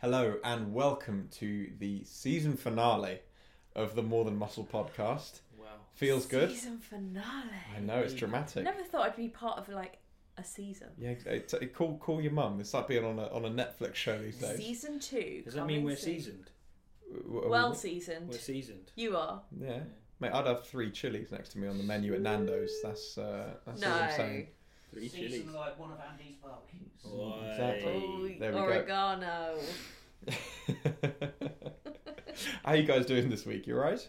Hello and welcome to the season finale of the More Than Muscle podcast. Wow. Feels good. Season finale. I know it's I dramatic. never thought I'd be part of like a season. Yeah, it, it, call call your mum. It's like being on a on a Netflix show these days. Season two. Does that mean coming we're soon. seasoned? W- w- Well seasoned. We're seasoned. You are. yeah, mate. I'd have three chilies next to me on the menu at Nando's. That's uh, that's all I'm No. saying. Three Season chilies. like one of Andy's barbecues. Why? Exactly. Oh, There we go. oregano. How you guys doing this week? You right?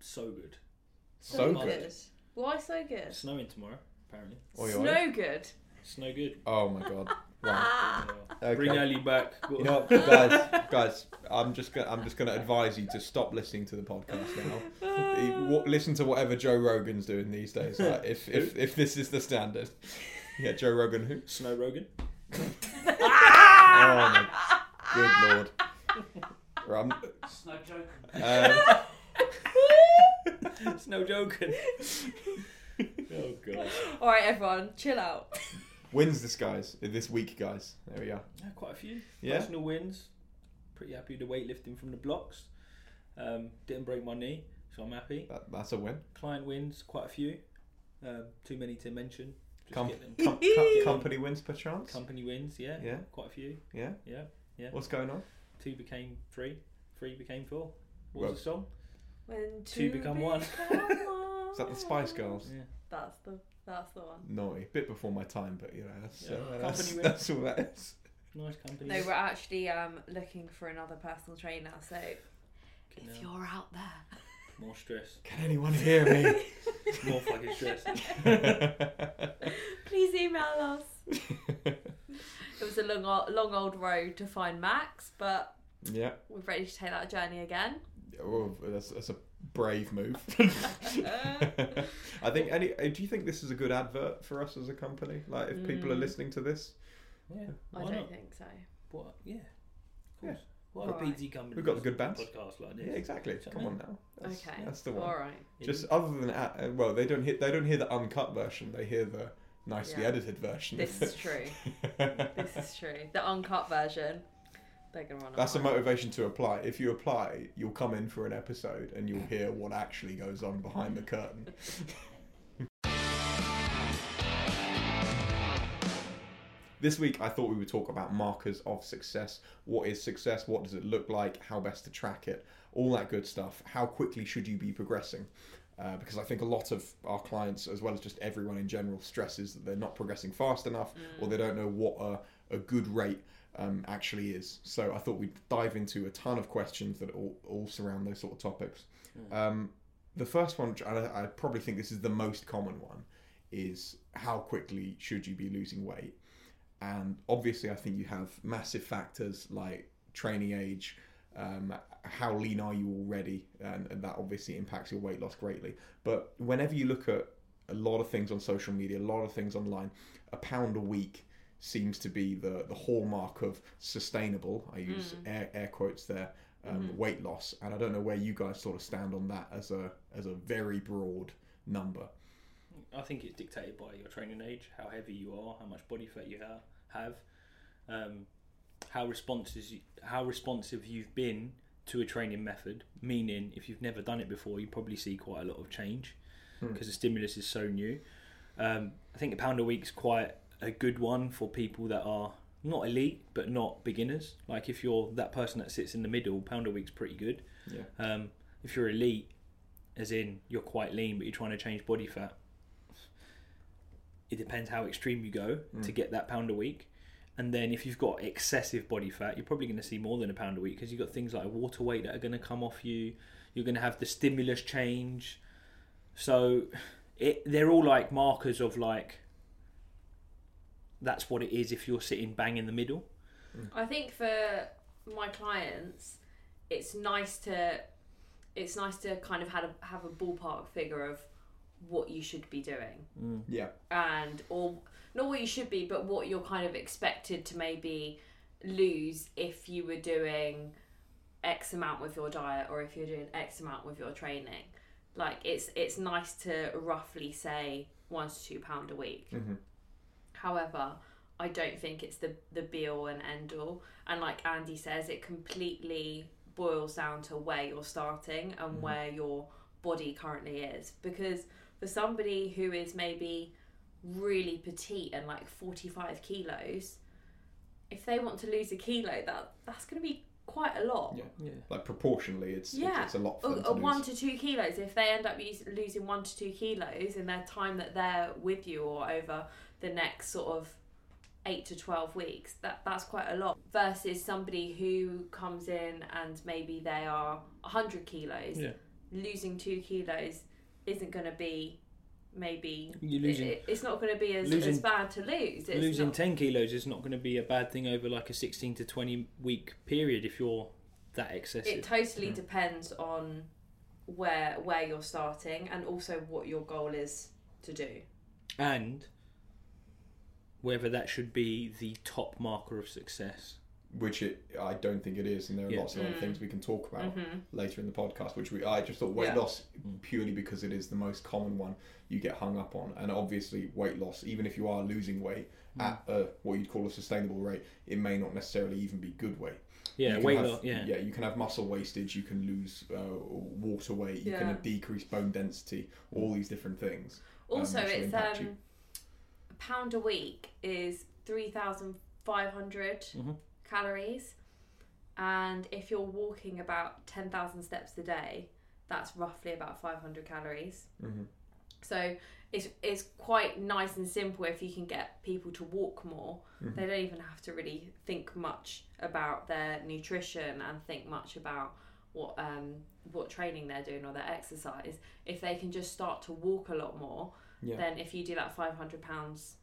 So good. So good. good. Why so good? Snowing tomorrow, apparently. Oi, oi. Snow good. Snow good. Oh my god. Right. Ah. Okay. Bring Ali back. You know what, guys? Guys, I'm just gonna I'm just gonna advise you to stop listening to the podcast now. Listen to whatever Joe Rogan's doing these days. Like, if if if this is the standard, yeah, Joe Rogan. Who? Snow Rogan. Oh my good lord. Right, I'm- Snow joking. um, Snow joking. oh god. All right, everyone, chill out. Wins this guys this week, guys. There we are. Yeah, quite a few. Yeah. Personal wins. Pretty happy with the weightlifting from the blocks. Um, didn't break my knee, so I'm happy. That, that's a win. Client wins, quite a few. Um, too many to mention. Just Com- get them. Com- com- company wins per chance. Company wins, yeah. Yeah. Quite a few. Yeah. Yeah. Yeah. What's going on? Two became three. Three became four. What Well- was the song? When Two become one. become one. Is that the Spice Girls? Yeah. That's the that's the one. Naughty. Bit before my time, but you know that's Yeah. uh, that's, Company wins. that's all that is. Nice company. No, we're actually um looking for another personal trainer. So Fucking if hell. you're out there, More stress. Can anyone hear me? More fucking stress. please email us. It was a long, o- long old road to find Max, but yeah. we're ready to take that journey again. Oh, that's, that's a brave move. I think. Any? uh, Do you think this is a good advert for us as a company? Like, if people are Mm. listening to this, Yeah. I don't not? think so. What? Yeah. Of Yeah. course. What other Alright. PG companies? We've got the good bands. Podcast like this. yeah, exactly. Do Come on now. That's, okay, that's the one. all right. Just other than uh, well, they don't hear they don't hear the uncut version. They hear the nicely Yeah. edited version. This is true. This is true. The uncut version, they're gonna run. That's a motivation to apply. If you apply, you'll come in for an episode and you'll hear what actually goes on behind the curtain. This week, I thought we would talk about markers of success. What is success? What does it look like? How best to track it? All that good stuff. How quickly should you be progressing? Uh, because I think a lot of our clients, as well as just everyone in general, stresses that they're not progressing fast enough or they don't know what a, a good rate um, actually is. So I thought we'd dive into a ton of questions that all, all surround those sort of topics. Um, the first one, which I, I probably think this is the most common one, is how quickly should you be losing weight? And obviously, I think you have massive factors like training age, um, how lean are you already, and, and that obviously impacts your weight loss greatly. But whenever you look at a lot of things on social media, a lot of things online, a pound a week seems to be the, the hallmark of sustainable. I use air, air quotes there. Um, Weight loss, and I don't know where you guys sort of stand on that as a as a very broad number. I think it's dictated by your training age, how heavy you are, how much body fat you ha- have, um, how responsive how responsive you've been to a training method. Meaning, if you've never done it before, you probably see quite a lot of change because the stimulus is so new. Um, I think a pound a week is quite a good one for people that are not elite but not beginners. Like if you're that person that sits in the middle, pound a week's pretty good. Yeah. Um, if you're elite, as in you're quite lean but you're trying to change body fat, it depends how extreme you go to get that pound a week. And then if you've got excessive body fat, you're probably going to see more than a pound a week because you've got things like water weight that are going to come off you. You're going to have the stimulus change. So it, they're all like markers of like that's what it is if you're sitting bang in the middle. I think for my clients, it's nice to it's nice to kind of have a, have a ballpark figure of what you should be doing Yeah. and or not what you should be but what you're kind of expected to maybe lose if you were doing x amount with your diet or if you're doing x amount with your training like it's it's nice to roughly say one to two pound a week Mhm. However I don't think it's the the be all and end all. And like Andy says, it completely boils down to where you're starting and Mhm. where your body currently is. Because for somebody who is maybe really petite and like 45 kilos, if they want to lose a kilo, that that's going to be quite a lot. Yeah. Yeah. Like proportionally, it's Yeah. it's, it's a lot for A, them to a lose. one to two kilos. If they end up use, losing one to two kilos in their time that they're with you, or over the next sort of eight to twelve weeks, that that's quite a lot. Versus somebody who comes in and maybe they are hundred kilos, Yeah. losing two kilos isn't going to be maybe You're losing it- it's not going to be as, as bad to lose. It's losing not, 10 kilos is not going to be a bad thing over like a 16 to 20 week period if you're that excessive. it totally Mhm. depends on where where you're starting and also what your goal is to do. and whether that should be the top marker of success. which it I don't think it is, and there are Yeah. lots of other Mm. things we can talk about hmm later in the podcast. Which we I just thought weight Yeah. loss purely because it is the most common one you get hung up on, and obviously weight loss, even if you are losing weight Mm. at a, what you'd call a sustainable rate, it may not necessarily even be good weight. Yeah, You can weight have- loss. Yeah. yeah, you can have muscle wastage, you can lose uh, water weight, you Yeah. can decrease bone density, all these different things. Also, Um, it's um, you. Pound a week is three thousand five hundred Mhm. calories, and if you're walking about ten thousand steps a day, that's roughly about five hundred calories. hmm So it's it's quite nice and simple if you can get people to walk more. Mhm. They don't even have to really think much about their nutrition and think much about what um what training they're doing or their exercise. If they can just start to walk a lot more, Yeah. then if you do that five hundred pounds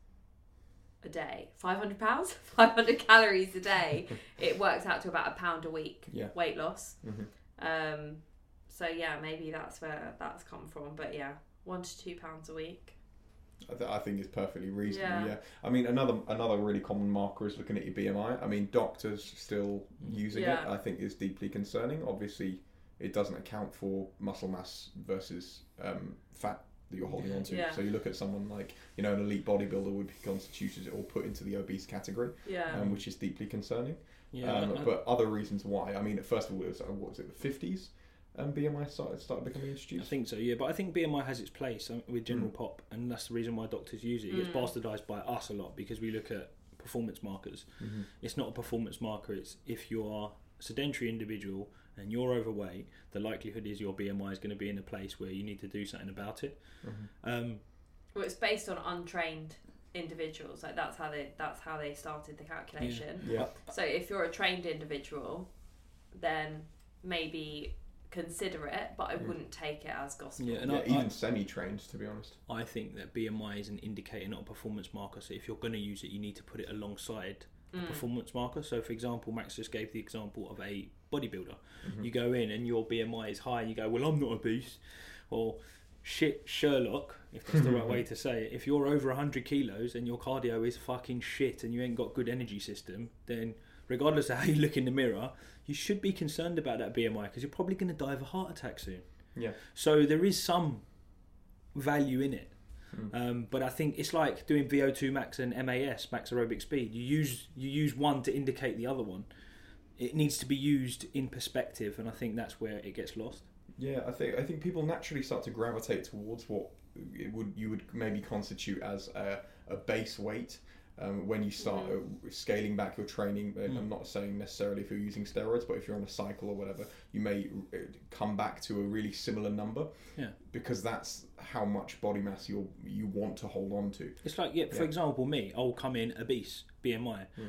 a day, five hundred pounds, five hundred calories a day, it works out to about a pound a week Yeah. weight loss. Mhm. Um, so yeah, maybe that's where that's come from. But yeah, one to two pounds a week. I, th- I think it's perfectly reasonable. Yeah. Yeah. I mean, another another really common marker is looking at your BMI. I mean, doctors still using Yeah. it. I think is deeply concerning. Obviously, it doesn't account for muscle mass versus um, fat that you're holding on to. Yeah. So you look at someone like you know an elite bodybuilder would be constituted or put into the obese category, Yeah. um, which is deeply concerning. Yeah. um, but other reasons why. I mean, first of all, it was uh, what was it the fifties? Um, BMI started started becoming introduced. I think so, yeah. But I think BMI has its place um, with general pop, and that's the reason why doctors use it. It gets Mm. bastardized by us a lot because we look at performance markers. Mhm. It's not a performance marker. It's if you are a sedentary individual and you're overweight, the likelihood is your BMI is going to be in a place where you need to do something about it. Mhm. Um, Well, it's based on untrained individuals. Like that's how they that's how they started the calculation. Yeah. So if you're a trained individual, then maybe consider it, but I Mm. wouldn't take it as gospel. yeah, and yeah, I, even semi-trained, to be honest. I, I think that BMI is an indicator, not a performance marker. So if you're going to use it, you need to put it alongside a Mm. performance marker. So, for example, Max just gave the example of a bodybuilder. Mhm. You go in and your BMI is high, and you go, "Well, I'm not obese," or "Shit, Sherlock," if that's the right way to say it. If you're over 100 kilos and your cardio is fucking shit and you ain't got good energy system, then regardless of how you look in the mirror, you should be concerned about that BMI because you're probably going to die of a heart attack soon. Yeah. So there is some value in it. Mm. Um, but I think it's like doing VO2 max and MAS, max aerobic speed. You use you use one to indicate the other one. It needs to be used in perspective, and I think that's where it gets lost. Yeah, I think I think people naturally start to gravitate towards what it would you would maybe constitute as a, a base weight um, when you start uh, scaling back your training. And Mm. I'm not saying necessarily if you're using steroids, but if you're on a cycle or whatever, you may uh, come back to a really similar number. Yeah. Because that's how much body mass you you want to hold on to. It's like, yeah, for Yeah. example, me, I'll come in obese, BMI. Mm.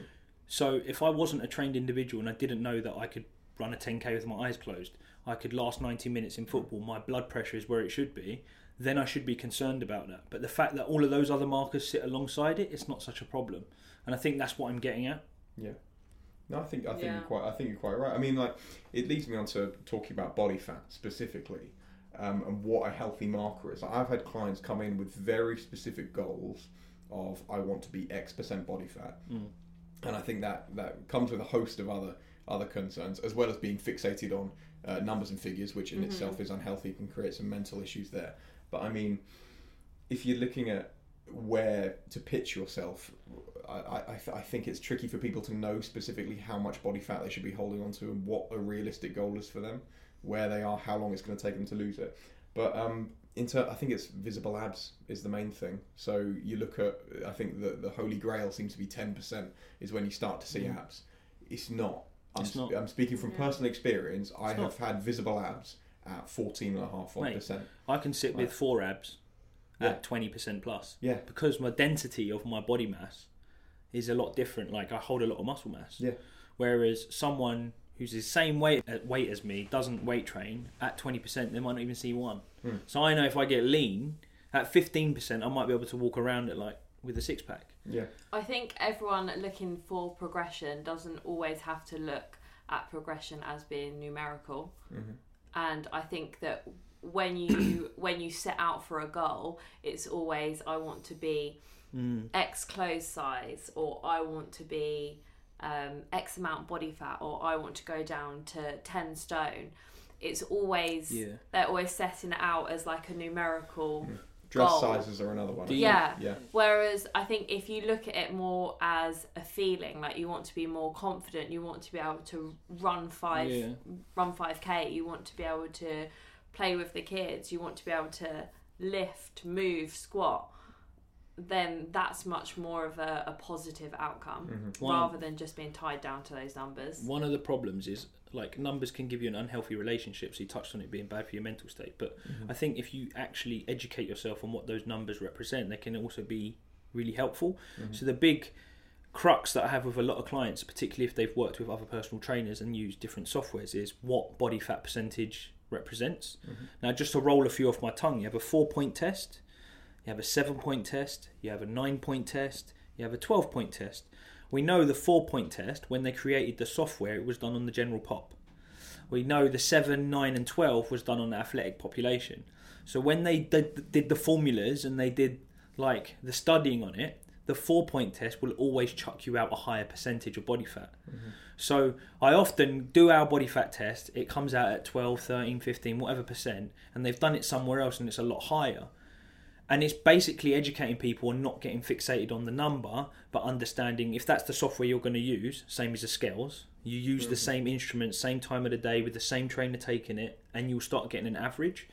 So if I wasn't a trained individual and I didn't know that I could run a 10k with my eyes closed, I could last 90 minutes in football, my blood pressure is where it should be, then I should be concerned about that. But the fact that all of those other markers sit alongside it, it's not such a problem. And I think that's what I'm getting at. Yeah. No, I think I think Yeah. you're quite I think you're quite right. I mean, like it leads me on to talking about body fat specifically, um, and what a healthy marker is. I've had clients come in with very specific goals of I want to be X percent body fat, Mm. and I think that that comes with a host of other other concerns as well as being fixated on uh, numbers and figures, which in Mhm. itself is unhealthy, can create some mental issues there. But I mean, if you're looking at where to pitch yourself. I, I, I think it's tricky for people to know specifically how much body fat they should be holding on to and what a realistic goal is for them, where they are, how long it's going to take them to lose it. But um, in ter- I think it's visible abs is the main thing. So you look at, I think the the holy grail seems to be ten percent is when you start to see Mm. abs. It's not. I'm, It's not. I'm speaking from Yeah. personal experience. I It's have had visible abs at 14.5 percent. I can sit with four abs Yeah. at twenty percent plus Yeah, because my density of my body mass is a lot different. Like I hold a lot of muscle mass. Yeah. Whereas someone who's the same weight uh, weight as me doesn't weight train at twenty percent, they might not even see one. Hmm. So I know if I get lean at fifteen percent, I might be able to walk around it like with a six pack. yeah, I think everyone looking for progression doesn't always have to look at progression as being numerical. hmm And I think that when you when you set out for a goal, it's always I want to be Mm. X clothes size, or I want to be um, X amount body fat, or I want to go down to ten stone. It's always Yeah. they're always setting it out as like a numerical. Dress Goal. sizes are another one. Yeah. yeah, Whereas I think if you look at it more as a feeling, like you want to be more confident, you want to be able to run five, Yeah. run five k, you want to be able to play with the kids, you want to be able to lift, move, squat. Then that's much more of a, a positive outcome Mhm. One- rather than just being tied down to those numbers. One of the problems is like numbers can give you an unhealthy relationship. So you touched on it being bad for your mental state, but Mm-hmm. I think if you actually educate yourself on what those numbers represent, they can also be really helpful. Mm-hmm. So the big crux that I have with a lot of clients, particularly if they've worked with other personal trainers and used different softwares, is what body fat percentage represents. Mm-hmm. Now, just to roll a few off my tongue, you have a four point test, you have a seven point test, you have a nine point test, you have a 12 point test. We know the four point test, when they created the software, it was done on the general pop. We know the 7, 9, and 12 was done on the athletic population. So when they did, did the formulas and they did like the studying on it, the four point test will always chuck you out a higher percentage of body fat. Mm-hmm. So I often do our body fat test, it comes out at 12, 13, 15, whatever percent, and they've done it somewhere else and it's a lot higher. And it's basically educating people and not getting fixated on the number, but understanding if that's the software you're going to use, same as the scales, you use the mm-hmm. same instrument, same time of the day with the same trainer taking it, and you'll start getting an average.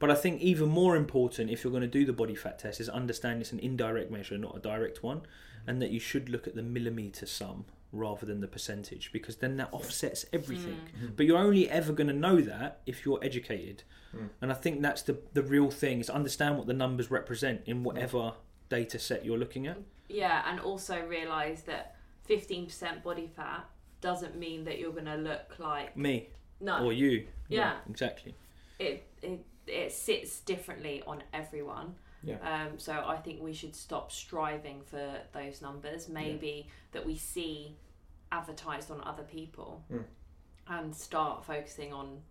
But I think even more important, if you're going to do the body fat test, is understand it's an indirect measure, not a direct one, and that you should look at the millimeter sum rather than the percentage, because then that offsets everything. But you're only ever going to know that if you're educated, Mm. and I think that's the the real thing: is understand what the numbers represent in whatever data set you're looking at. Yeah, and also realise that 15% body fat doesn't mean that you're going to look like. Me No. or you. Yeah. exactly. it it it sits differently on everyone. Yeah. Um, so I think we should stop striving for those numbers. Maybe that we see advertised on other people, Mm. and start focusing on.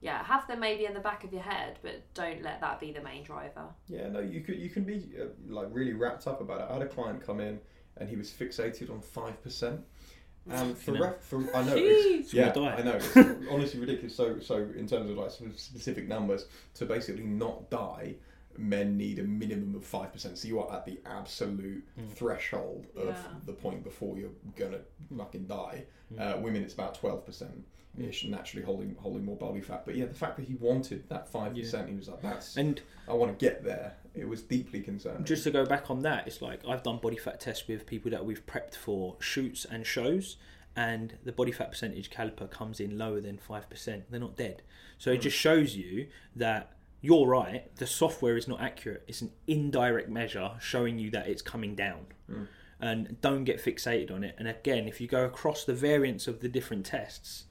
Yeah, have them maybe in the back of your head, but don't let that be the main driver. Yeah, no, you could you can be uh, like really wrapped up about it. I had a client come in and he was fixated on five percent, and for, ref, for I know it's, It's yeah, my diet. I know it's honestly ridiculous. So so in terms of like sort of specific numbers, to basically not die, men need a minimum of five percent. So you are at the absolute Mm. threshold of Yeah. the point before you're gonna fucking die. Mm. Uh, women, it's about twelve percent. Ish, naturally holding holding more body fat, but yeah, the fact that he wanted that five percent, he was like, "That's And I want to get there. It was deeply concerning. just to go back on that, it's like I've done body fat tests with people that we've prepped for shoots and shows, and the body fat percentage caliper comes in lower than five percent. They're not dead. So it just shows you that you're right. The software is not accurate. It's an indirect measure showing you that it's coming down. Mm. And don't get fixated on it. And again, if you go across the variants of the different tests,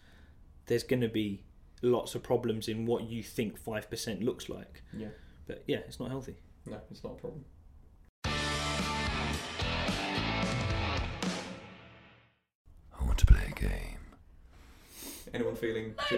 there's going to be lots of problems in what you think five percent looks like. Yeah. But yeah, it's not healthy. no, it's not a problem. I want to play a game. Anyone feeling No,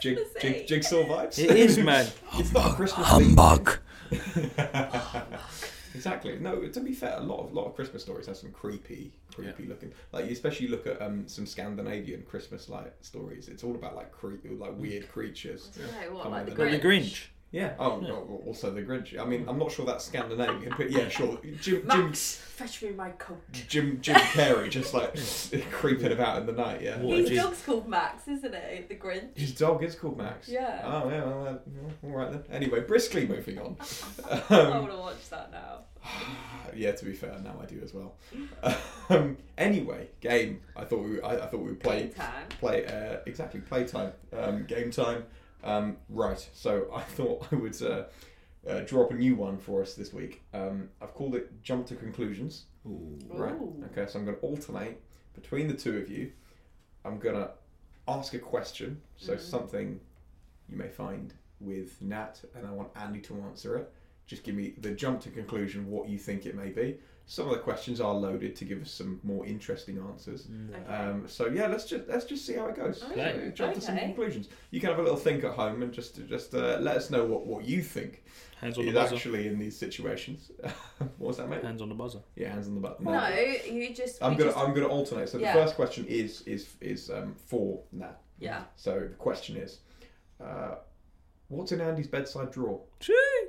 jig, that's jig, jig, jigsaw vibes? It is, man. it's not Christmas Humbug. exactly. No, to be fair, a lot of lot of Christmas stories have some creepy, creepy looking. Like especially look at um, some Scandinavian Christmas like stories. It's all about like cre- like weird creatures. Yeah, what, Come like on, the. Like the Grinch? Grinch. Yeah. Oh, oh, also the Grinch. I mean, I'm not sure that's Scandinavian, but yeah, sure. Jim, Jim, Max, fetch me my coat. Jim, Jim Carrey just like creeping about in the night. Yeah. What? His Gee. dog's called Max, isn't it? The Grinch. His dog is called Max. Yeah. Oh yeah. Well, uh, all right then. Anyway, briskly moving on. I Um, want to watch that now. yeah. To be fair, now I do as well. Um, anyway, game. I thought we. I, I thought we would play. Time. play uh, exactly playtime um, game time um, right so i thought i would uh, uh, draw up a new one for us this week. Um, i've called it jump to conclusions. Right Ooh. okay so i'm going to alternate between the two of you. I'm going to ask a question so Mhm. something you may find with nat and i want andy to answer it. Just give me the jump to conclusion what you think it may be some of the questions are loaded to give us some more interesting answers Okay. um, so yeah, let's just let's just see how it goes. Okay. So jump to some conclusions. You can have a little think at home and just just uh, let us know what, what you think Hands on the is buzzer. actually in these situations. what was that, mate? Hands on the buzzer. Yeah, hands on the button. No, you just. I'm gonna just- I'm gonna alternate. So Yeah. the first question is is is um, for Nat. Yeah. So the question is, uh, what's in Andy's bedside drawer? Jeez.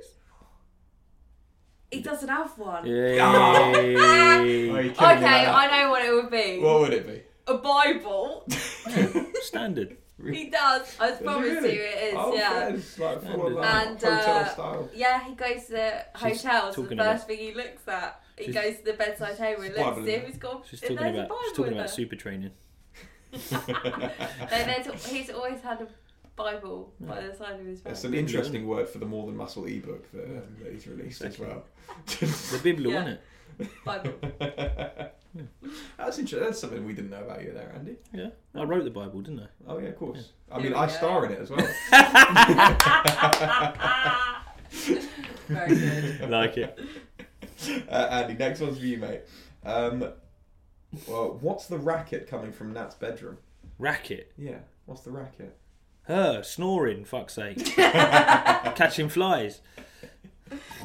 He doesn't have one. Yay. Oh, you're kidding me, Okay, I know what it would be. What would it be? A Bible. Standard. he does. I promise Really? you, it is. Oh, yeah. fair. Like full of, uh, And, hotel uh, style. Yeah, he goes to She's hotels. The first about- thing he looks at, he She's- goes to the bedside table and looks to see if he's got. She's if talking there's a about Bible she's talking in about there. super training. No, there's, he's always had a Bible by the side of his bed. It's an interesting word for the More Than Muscle ebook that, uh, that he's released Exactly. as well. The Bible, Yeah. isn't it? Bible. That's interesting. That's something we didn't know about you there, Andy. Yeah. I wrote the Bible, didn't I? Oh yeah, of course. I Here mean, I go. star in it as well. Very good. Like it. uh, Andy, next one's for you, mate. Um, well, what's the racket coming from Nat's bedroom? Racket. Yeah, what's the racket? Her snoring, fuck's sake. Catching flies.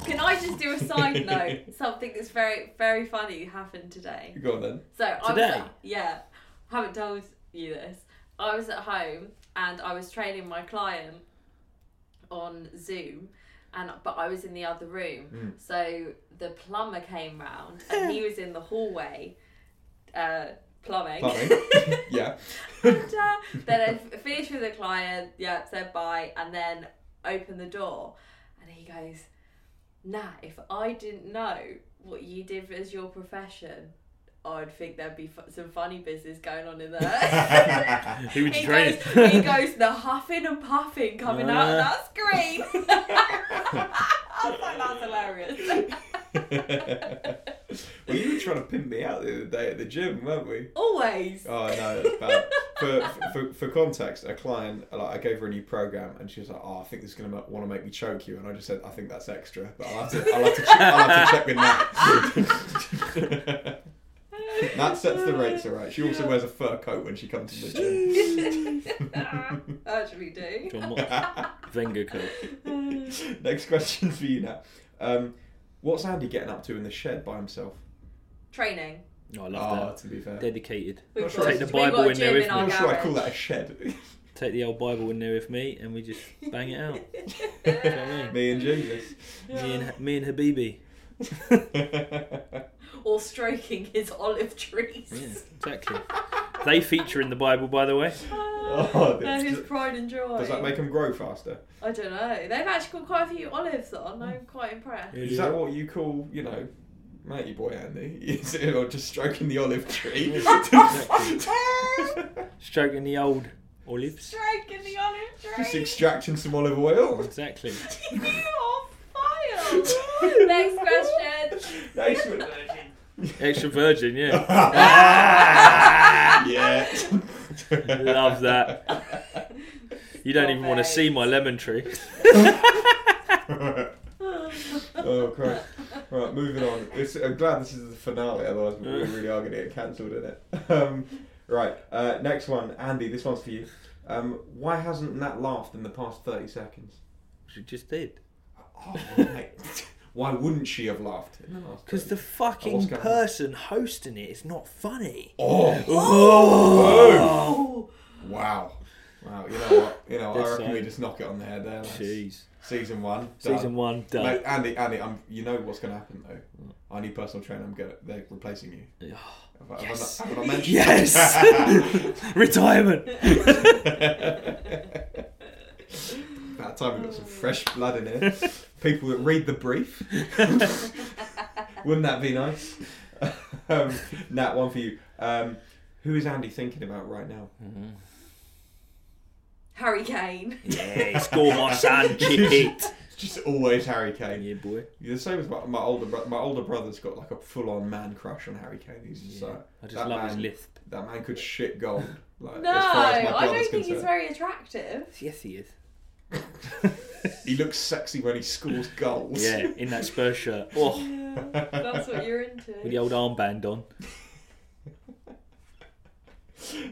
Can I just do a side note? Something that's very, very funny happened today. Go on then. So I was Today? at, yeah, haven't told you this. I was at home and I was training my client on Zoom, and but I was in the other room. Mm. So the plumber came round and he was in the hallway, uh, plumbing. Plumbing. yeah. and, uh, then I finished with the client, yeah, said bye, and then opened the door, and he goes, "Nah, if I didn't know what you did as your profession." I'd think there'd be f- some funny business going on in there. Who would he, goes, he goes, the huffing and puffing coming out of Uh. that screen. I was like, that's hilarious. Well, you were trying to pimp me out the other day at the gym, weren't we? Always. Oh no, that's bad. For, for, for context, a client, like, I gave her a new program, and she was like, "Oh, I think this is gonna want to make me choke you," and I just said, "I think that's extra, but I'll have to, I'll have to, check, I'll have to check with Nat." Nat sets the rates, alright. She also wears a fur coat when she comes to the gym. Actually, do. John Mo- Wenger coat. Next question for you, now. Um, what's Andy getting up to in the shed by himself? Training. No, I love Oh, to be fair. Dedicated. We've Not got, sure Take the we've Bible a in there gym with in me. our I'm not sure I call that a shed. Take the old Bible in there with me and we just bang it out. Do you know what I mean? Me and Jesus. Me and me and Habibi. or stroking his olive trees. Yeah, exactly. They feature in the Bible, by the way. Oh, They're his does, pride and joy. does that make them grow faster? I don't know. They've actually got quite a few olives on. I'm quite impressed. Is that what you call, you know, matey boy Andy? Is it or just stroking the olive tree? Stroking the old olives. Stroking the olive tree. just extracting some olive oil. Exactly. You're on fire. Next question. Nice one. Virgin. Extra virgin, yeah. yeah. Love that. You don't even want to see my lemon tree. oh Christ! Right, moving on. It's, I'm glad this is the finale, otherwise we really are going to get cancelled in it. Um, right, uh, next one, Andy. This one's for you. Um, why hasn't Nat laughed in the past thirty seconds? She just did. Oh, mate. Why wouldn't she have laughed in the last? Because the fucking going on? person hosting it is not funny. Oh. Oh. oh, oh! wow. Wow, you know what? You know, I Dead reckon we just knock it on the head there. lads. Jeez. Season one. done. Season one done. Mate, Andy, Andy, I'm, you know what's going to happen though. I need personal trainer. I'm gonna, they're replacing you. Have I, have I Yes. have I? Yes. Retirement. About time we've got some fresh blood in here. People that read the brief. Wouldn't that be nice? um, Nat, one for you. Um, who is Andy thinking about right now? Harry Kane. Yeah, score my son, chip it. It's just always Harry Kane. Yeah, boy. You're the same as my, my older bro- my older brother's got like a full on man crush on Harry Kane. He's just Yeah. like I just that love man, his lisp. That man could shit gold. Like, No, as as I don't think he's very attractive. Yes, he is. He looks sexy when he scores goals. Yeah, in that Spurs shirt. Oh, Yeah, that's what you're into. with the old armband on.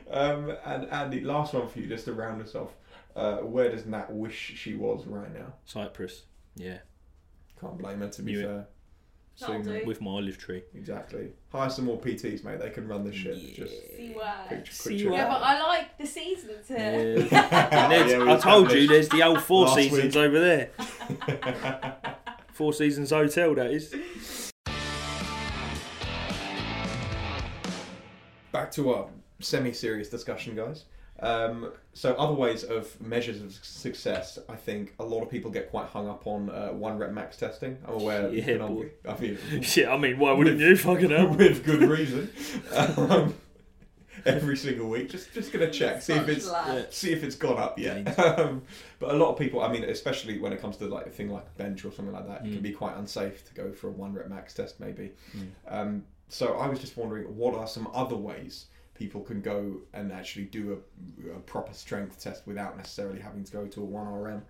Um, and Andy, last one for you, just to round us off. Uh, where does Nat wish she was right now? Cyprus. Yeah, Can't blame her. To be Knew it. fair. That'll Soon, do. with my olive tree. Exactly. Hire some more PTs, mate. They can run the ship. Yeah. Just See quick, what? quick See trip. what? Yeah, but I like the seasons Yeah. here. And there's- Yeah, we I told you, established. there's the old Four Last Seasons week. over there. Four Seasons Hotel, that is. Back to our semi-serious discussion, guys. Um, so, other ways of measures of success, I think a lot of people get quite hung up on uh, one rep max testing. I'm aware. Yeah, you can boy. I mean, Yeah, I mean, why wouldn't you? Fucking hell. with good reason. Um, every single week, just just gonna check, see if it's lad. See if it's gone up yet. Um, but a lot of people, I mean, especially when it comes to like a thing like a bench or something like that, it can Mm. be quite unsafe to go for a one rep max test, maybe. Mm. Um, so I was just wondering, what are some other ways people can go and actually do a, a proper strength test without necessarily having to go to a one RM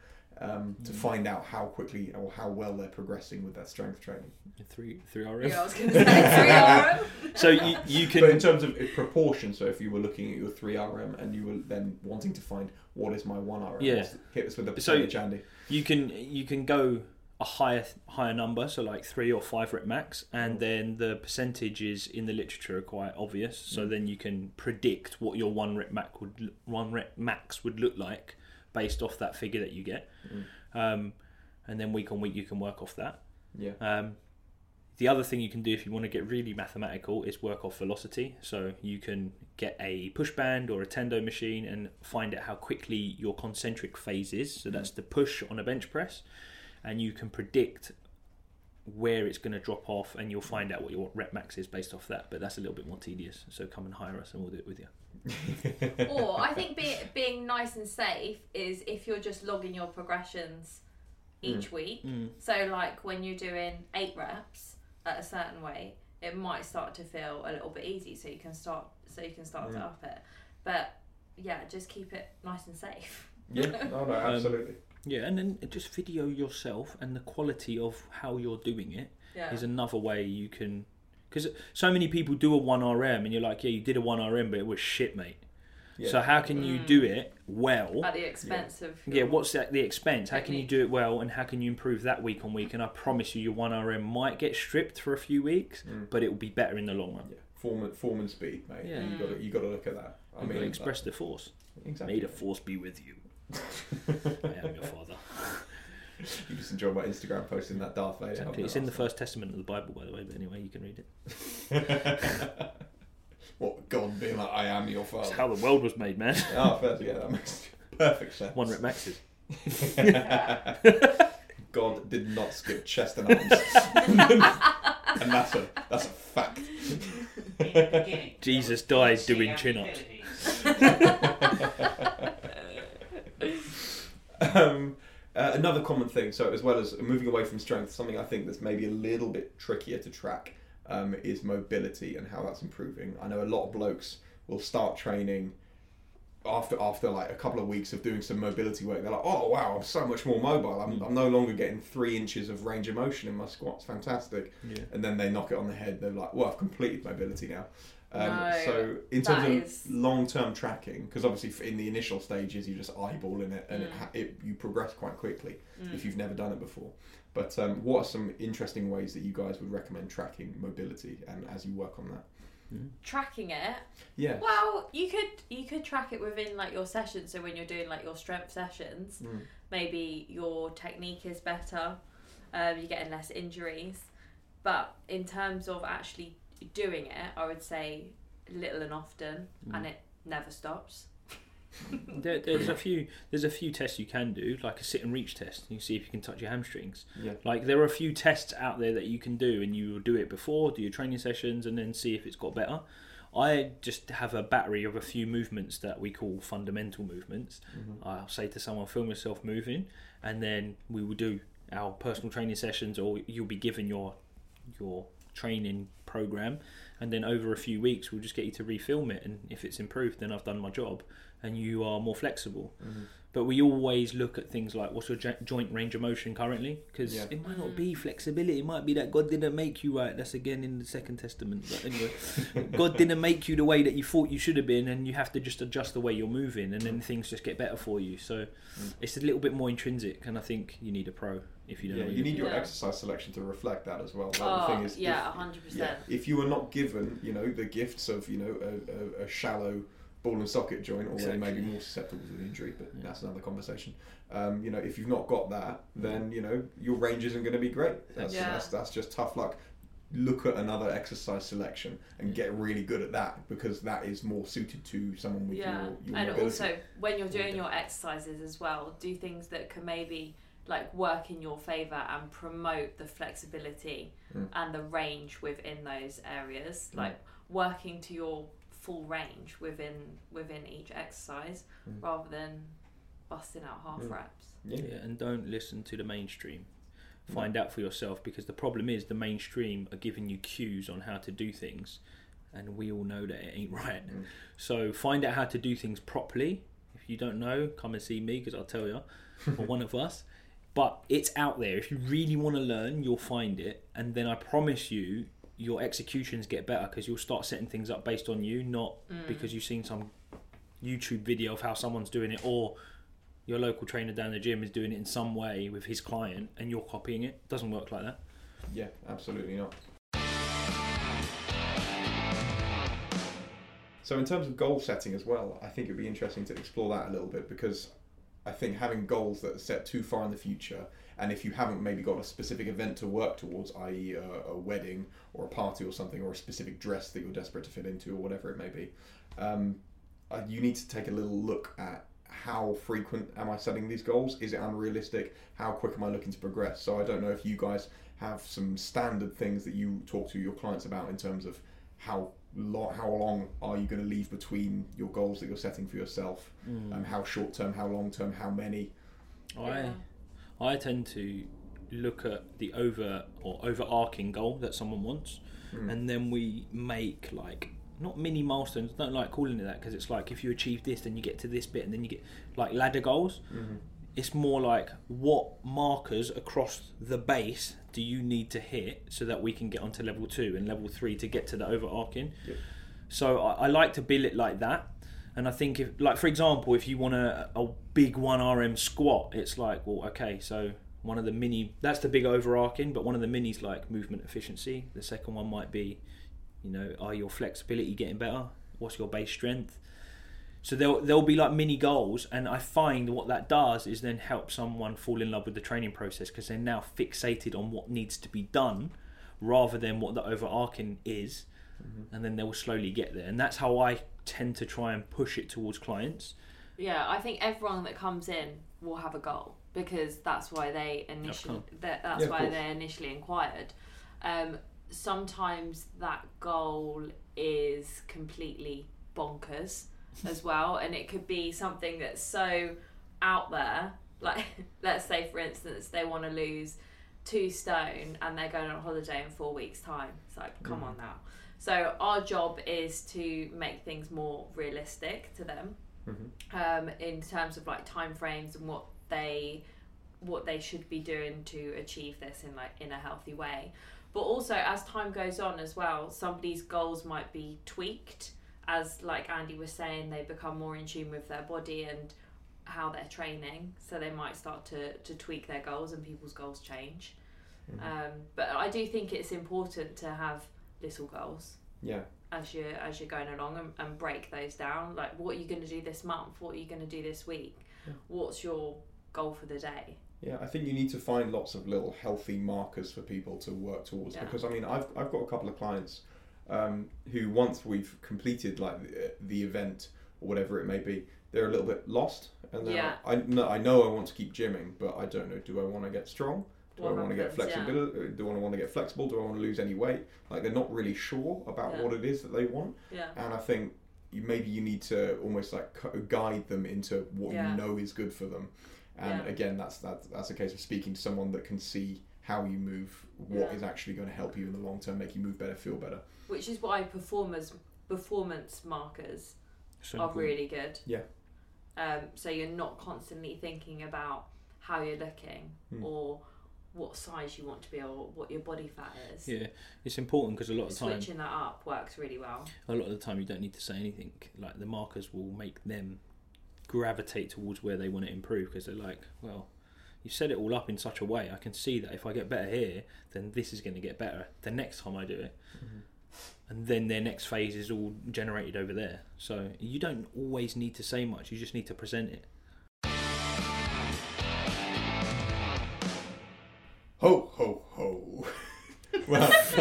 um, to Mm. find out how quickly or how well they're progressing with their strength training. Three, three RM. Yeah, I was going to say three RM. So you, you But in terms of proportion, so if you were looking at your three RM and you were then wanting to find what is my one RM, Yeah. hit us with a So- percentage, Andy. you can you can go a higher higher number, so like three or five rep max, and Mm. then the percentages in the literature are quite obvious. So Mm. then you can predict what your one rep max would one rep max would look like based off that figure that you get, Mm. um, and then week on week you can work off that. Yeah. Um, the other thing you can do if you want to get really mathematical is work off velocity. So you can get a push band or a tendo machine and find out how quickly your concentric phase is. So that's the push on a bench press, and you can predict where it's going to drop off, and you'll find out what your rep max is based off that. But that's a little bit more tedious. So come and hire us, and we'll do it with you. or I think be, being nice and safe is if you're just logging your progressions each week. So like when you're doing eight reps at a certain weight, it might start to feel a little bit easy. So you can start. So you can start to Mm. up it. But yeah, just keep it nice and safe. Yeah, no, no, absolutely. Yeah, and then just video yourself and the quality of how you're doing it Yeah. is another way you can because so many people do a 1rm and you're like yeah you did a 1rm but it was shit mate Yeah. so how can you do it well At the expense of yeah what's that the expense how can you do it well and how can you improve that week on week and i promise you your 1rm might get stripped for a few weeks Mm. but it will be better in the long run Yeah. Form and, form and speed, mate. Yeah. You got to you got to look at that. I I mean, mean, express the force exactly. may the force be with you i am your father You just enjoy my Instagram posting that Darth Vader. exactly. it's in the first testament of the bible by the way but anyway you can read it what God being like, I am your it's father. how the world was made man Oh, fair, yeah, that makes perfect sense. one rep maxes God did not skip chest and arms, and that's a that's a fact. In the beginning, Jesus there died sea doing chin-ups. Um, uh, another common thing, so as well as moving away from strength, something I think that's maybe a little bit trickier to track um, is mobility and how that's improving. I know a lot of blokes will start training after after like a couple of weeks of doing some mobility work. They're like, oh wow, I'm so much more mobile. I'm, I'm no longer getting three inches of range of motion in my squats. Fantastic. yeah And then they knock it on the head. They're like, well, I've completed mobility now. Um, No, so in terms of is- long-term tracking, because obviously in the initial stages you're just eyeballing it, and it, Mm. ha- it you progress quite quickly if you've never done it before. But um, what are some interesting ways that you guys would recommend tracking mobility and as you work on that? Mm. tracking it Yeah. well you could you could track it within like your sessions so when you're doing like your strength sessions Mm. maybe your technique is better um, you're getting less injuries but in terms of actually doing it i would say little and often Mm. and it never stops There, there's a few. There's a few tests you can do, like a sit and reach test. You see if you can touch your hamstrings. Yeah. Like there are a few tests out there that you can do, and you will do it before, do your training sessions, and then see if it's got better. I just have a battery of a few movements that we call fundamental movements. Mhm. I'll say to someone, film yourself moving, and then we will do our personal training sessions, or you'll be given your your training program, and then over a few weeks we'll just get you to refilm it, and if it's improved, then I've done my job, and you are more flexible. Mhm. But we always look at things like what's your jo- joint range of motion currently, because Yeah. it might not be flexibility. It might be that God didn't make you right. That's again in the Second Testament. But anyway, God didn't make you the way that you thought you should have been, and you have to just adjust the way you're moving, and then things just get better for you. So Mm. it's a little bit more intrinsic, and I think you need a pro if you don't. Yeah, know you need your Yeah. exercise selection to reflect that as well. Like, oh the thing is, yeah if- 100% Yeah, if you were not given, you know, the gifts of, you know, a, a, a shallow ball and socket joint, although they may be more susceptible to injury, but Yeah. that's another conversation. Um, you know, if you've not got that, then you know your range isn't going to be great. That's, Yeah. that's that's just tough luck. Look at another exercise selection and get really good at that because that is more suited to someone with yeah your, your and mobility. also when you're doing Yeah. your exercises as well do things that can maybe like work in your favor and promote the flexibility Mm. and the range within those areas Mm. like working to your full range within within each exercise Mm. rather than busting out half reps yeah. Yeah, and don't listen to the mainstream. Find out for yourself because the problem is the mainstream are giving you cues on how to do things, and we all know that it ain't right. So find out how to do things properly. If you don't know, come and see me because I'll tell you, or one of us. But it's out there. If you really want to learn, you'll find it, and then I promise you, your executions get better because you'll start setting things up based on you, not Mm. because you've seen some YouTube video of how someone's doing it, or your local trainer down the gym is doing it in some way with his client, and you're copying it. It doesn't work like that. Yeah, absolutely not. So, in terms of goal setting as well, I think it'd be interesting to explore that a little bit because I think having goals that are set too far in the future, and if you haven't maybe got a specific event to work towards, i.e., a, a wedding or a party or something, or a specific dress that you're desperate to fit into, or whatever it may be, um, uh, you need to take a little look at how frequent am I setting these goals? Is it unrealistic? How quick am I looking to progress? So I don't know if you guys have some standard things that you talk to your clients about in terms of how how long are you going to leave between your goals that you're setting for yourself? Um, how short term? How long term? How many? I I tend to look at the over or overarching goal that someone wants, Mm. and then we make like not mini milestones. I don't like calling it that because it's like if you achieve this, then you get to this bit, and then you get like ladder goals. Mhm. It's more like what markers across the base do you need to hit so that we can get onto level two and level three to get to the overarching. Yep. So I, I like to build it like that. And I think if, like for example, if you want a, a big one RM squat, it's like, well, okay, so one of the mini that's the big overarching, but one of the minis like movement efficiency. The second one might be, you know, are your flexibility getting better? What's your base strength? So there'll there'll be like mini goals, and I find what that does is then help someone fall in love with the training process because they're now fixated on what needs to be done, rather than what the overarching is, and then they'll slowly get there. And that's how I tend to try and push it towards clients. Yeah, I think everyone that comes in will have a goal because that's why they initially that, that's Yeah, why course. they initially inquired. Um, sometimes that goal is completely bonkers as well, and it could be something that's so out there. Like, let's say for instance, they want to lose two stone and they're going on holiday in four weeks' time. It's like, come Mhm. on now. So our job is to make things more realistic to them Mhm. um, in terms of like time frames and what they what they should be doing to achieve this in like in a healthy way but also as time goes on as well somebody's goals might be tweaked as like andy was saying they become more in tune with their body and how they're training so they might start to, to tweak their goals and people's goals change Mhm. um, but i do think it's important to have little goals Yeah. as you're as you're going along and, and break those down. Like, what are you going to do this month? What are you going to do this week? Yeah. What's your goal for the day? Yeah, I think you need to find lots of little healthy markers for people to work towards Yeah. because I mean I've I've got a couple of clients um, who once we've completed like the, the event or whatever it may be, they're a little bit lost and Yeah. like, I know I know I want to keep gymming, but I don't know. Do I want to get strong? Do What I want to get flexible? Yeah. Do I want to get flexible? Do I want to lose any weight? Like they're not really sure about Yeah. what it is that they want, Yeah. and I think you maybe you need to almost like guide them into what Yeah. you know is good for them. And again, that's that, that's a case of speaking to someone that can see how you move, what Yeah. is actually going to help you in the long term, make you move better, feel better. Which is why performers performance markers So are important. really good. Yeah. Um, so you're not constantly thinking about how you're looking Hmm. or what size you want to be or what your body fat is. Yeah, it's important because a lot of the time, Switching that up works really well. a lot of the time you don't need to say anything. Like the markers will make them gravitate towards where they want to improve because they're like, well, you set it all up in such a way. I can see that if I get better here, then this is going to get better the next time I do it. Mm-hmm. And then their next phase is all generated over there. So you don't always need to say much. You just need to present it. Ho ho ho. well,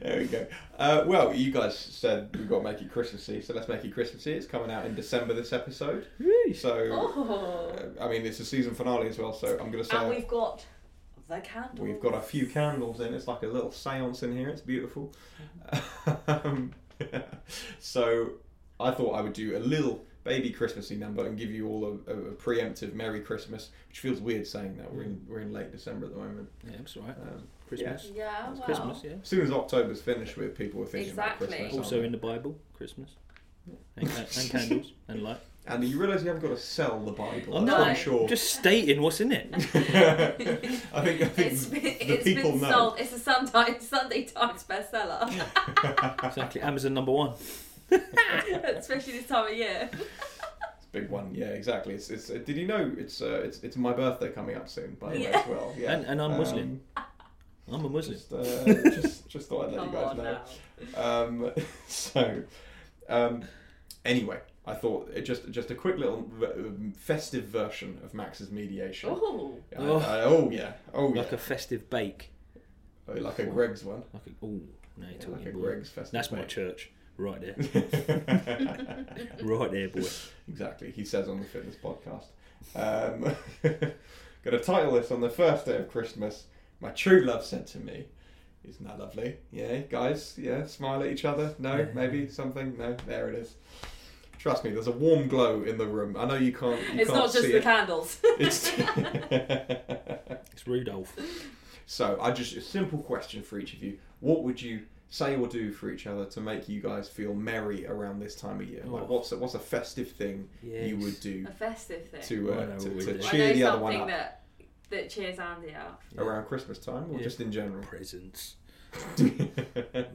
there we go. Uh, well, you guys said we've got to make it Christmassy, so let's make it Christmassy. It's coming out in December this episode. So, Oh. uh, I mean, it's a season finale as well. So I'm going to say And we've got the candles. We've got a few candles in. It's like a little seance in here. It's beautiful. um, so I thought I would do a little baby Christmassy number and give you all a, a, a preemptive Merry Christmas, which feels weird saying that. We're in we're in late December at the moment. Yeah, that's all right. Um, Christmas. Yeah, It's well. Christmas, yeah. as soon as October's finished with, people are thinking Exactly. about Christmas. Also in the Bible, Christmas. And, and candles and light. they? and you realise you haven't got to sell the Bible. I'm I'm not. sure. Just stating what's in it. I think, I think It's been, the it's people been know. sold. It's a Sunday, Sunday Times bestseller, Exactly. Amazon number one. especially this time of year. It's a big one, yeah, exactly. It's, it's uh, did you know it's uh, it's it's my birthday coming up soon, by the way, as well. Yeah, And- and I'm Muslim. Um, I'm a Muslim. just, uh, just just thought I'd let Come you guys know. Um, so, um, anyway, I thought it just just a quick little um, festive version of Max's mediation. Oh, I- Oh. I- oh yeah, oh yeah, Like a festive bake. Oh, like a Greggs one. Like a, oh, now you're Yeah, talking like a boy. Greggs festive. That's my church. Right there. right there, boy. Exactly, he says on the fitness podcast. Um, gonna title this on the first day of Christmas. My true love said to me, "Isn't that lovely? Yeah, guys. Yeah, smile at each other. No, maybe something. No, there it is. Trust me, there's a warm glow in the room. I know you can't. You it's can't not just see the it. candles. It's It's Rudolph. so. I just a simple question for each of you. What would you say or do for each other to make you guys feel merry around this time of year? Oh. Like, what's a, what's a festive thing you Yes. would do a festive thing. to I uh, know to, what we to do. I cheer know the other one something up that that cheers Andy up. Around Christmas time, or Yeah. just in general? Presents.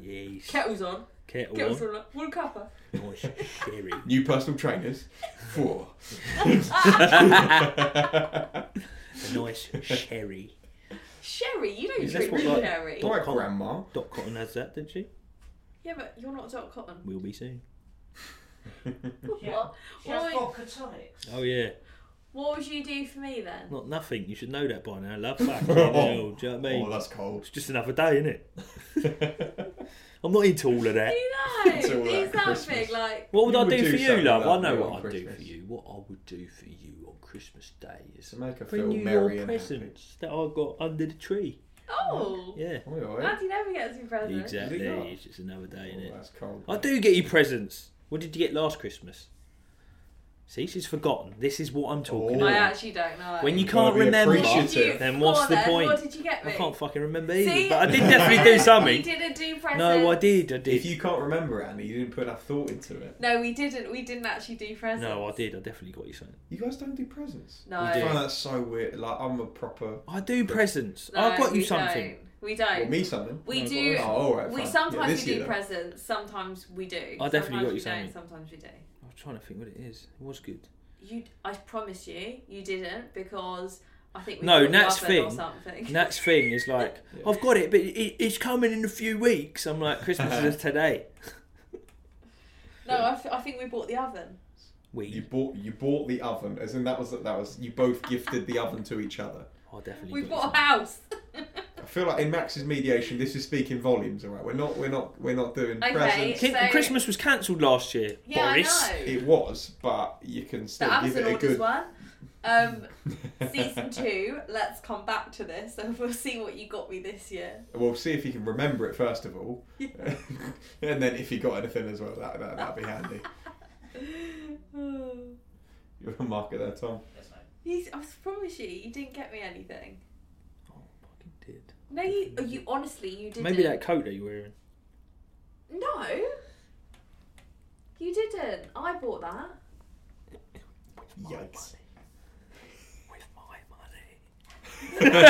Yes. Kettles on. Kettle Kettles on. on. One cuppa. Nice sherry. New personal trainers. Four. A nice sherry. Sherry, you don't Is drink this what, like- sherry. Dot Alright, com. Grandma. Dot Cotton has that, did she? Yeah, but you're not Dot Cotton. We'll be soon. Yeah. What? Just What, vodka tonics. Oh yeah. What would you do for me then? Not nothing. You should know that by now, love. Fucking hell, do you know what I mean? Oh, that's cold. It's just another day, isn't it? I'm not into all of that. You know, It's all do that something Christmas. like What would You I would do, do for you, something love? I lovely know on what I'd do Christmas. for you. What I would do for you on Christmas Day is To make her bring feel you merry your and happy. presents that I got under the tree. oh. Yeah, Oh, yeah, yeah. Andy never gets me presents. exactly. Does he not? It's just another day, Oh, innit? that's cold. I do get you presents. What did you get last Christmas? See, she's forgotten. This is what I'm talking Oh. I about. actually don't know. When you You've gotta can't be remember, appreciative. then what's on the then, point? What did you get I me? can't fucking remember either. See? But I did definitely do You something. didn't do presents. No, I did. I did. If you can't remember, Andy, you didn't put enough thought into it. No, we didn't. We didn't actually do presents. No, I did. I definitely got you something. You guys don't do presents. No. I find that so weird. Like I'm a proper. I do presents. No, I got you we something. Don't. We don't. Well, me something. we No, do. got Oh, all right. we fine. sometimes yeah, this we do year, presents. Sometimes we do. I definitely sometimes got you we something. don't. Sometimes we do. I was trying to think what it is. It was good. You, I promise you, you didn't because I think we No, bought Nat's oven or thing- something. Nat's thing is like, Yeah. I've got it, but it, it's coming in a few weeks. I'm like, Christmas is today. no, I think we bought the oven. We. You bought you bought the oven, as in that was that was you both gifted the oven to each other. Oh, definitely. We bought a house. I feel like in Max's mediation, this is speaking volumes. All right, we're not we're not we're not doing Okay. presents. Kin- So- Christmas was cancelled last year. Yeah, Boris. I know. It was, but you can still the give Amazon it a orders good. one. Um, season two. Let's come back to this, and we'll see what you got me this year. We'll see if you can remember it first of all, Yeah. and then if you got anything as well, that that that'd be handy. You'll mark it there, Tom. Yes, mate. He's, I promise you, you didn't get me anything. Oh, fucking did. No, you, you honestly, you didn't. Maybe that coat that you're wearing. No, you didn't. I bought that. With my Yikes. money. With my money.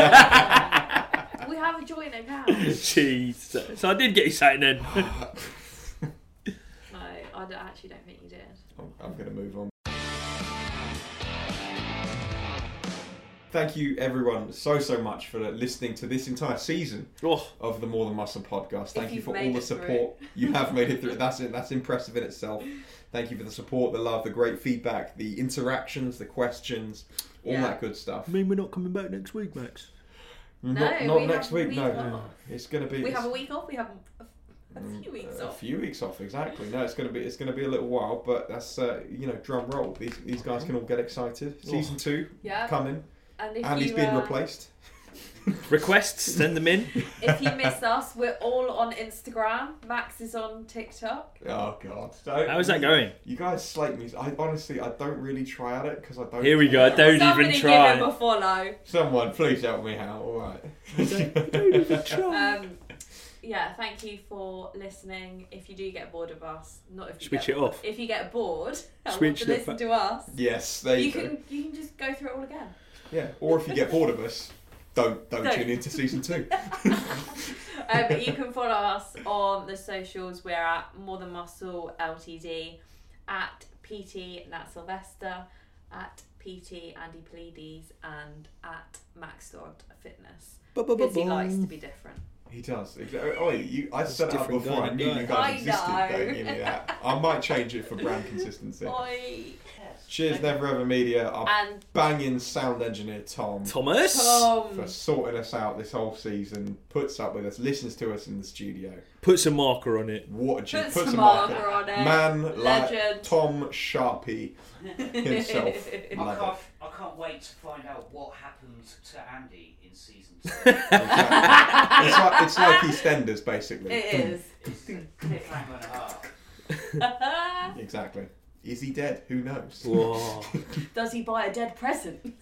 We have a joint account. Jeez. So I did get you something then. no, I don't- actually don't think you did. I'm, I'm going to move on. Thank you, everyone, so so much for listening to this entire season oh, of the More Than Muscle podcast. Thank you you've for all the support. You have made it through. That's it. That's impressive in itself. Thank you for the support, the love, the great feedback, the interactions, the questions, all Yeah. that good stuff. I mean we're not coming back next week, Max. not No, not we next have week. week No, off. it's going to be. We have a week off. We have a, a Mm, few weeks a off. A few weeks off, exactly. No, it's gonna be it's gonna be a little while, but that's uh, you know drum roll. These these guys can all get excited. Oh. Season two Yeah, coming. And if Andy's you been uh, replaced. Requests, send them in. if you miss us, we're all on Instagram. Max is on TikTok. Oh God! Don't- How's that going? You guys slate me. I honestly I don't really try at it because I don't. Here we go. Don't Somebody even give him try. a follow. Someone please help me out. All right. Don't even try. Um, yeah, thank you for listening. If you do get bored of us, not if you Switch get it off. If you get bored and Switch want to it listen back. to us, yes, there you, you go. can you can just go through it all again. Yeah. Or if you get bored of us, don't don't, Don't. tune into season two. um, but you can follow us on the socials. We're at More Than Muscle Ltd, at PT Nat Sylvester, at PT Andy Pleiades, and at Max Dodd Fitness. Because he likes to be different. He does. Exactly. Oh, you, I set it up before guy I knew you guys I existed. know. Don't give me that. I might change it for brand consistency. Oi. Yes. Cheers, Never Ever Media. Our And banging sound engineer Tom Thomas. for sorting us out this whole season. Puts up with us, listens to us in the studio. Puts a marker on it. What a G. Put Puts a marker. marker on it. Man like Legend. Tom Sharpie himself. I can't. I can't wait to find out what happens to Andy in season two. Exactly. it's, like, it's like EastEnders, basically. It is. it's a cliffhanger and a half. Exactly. Is he dead? Who knows? Whoa. Does he buy a dead present?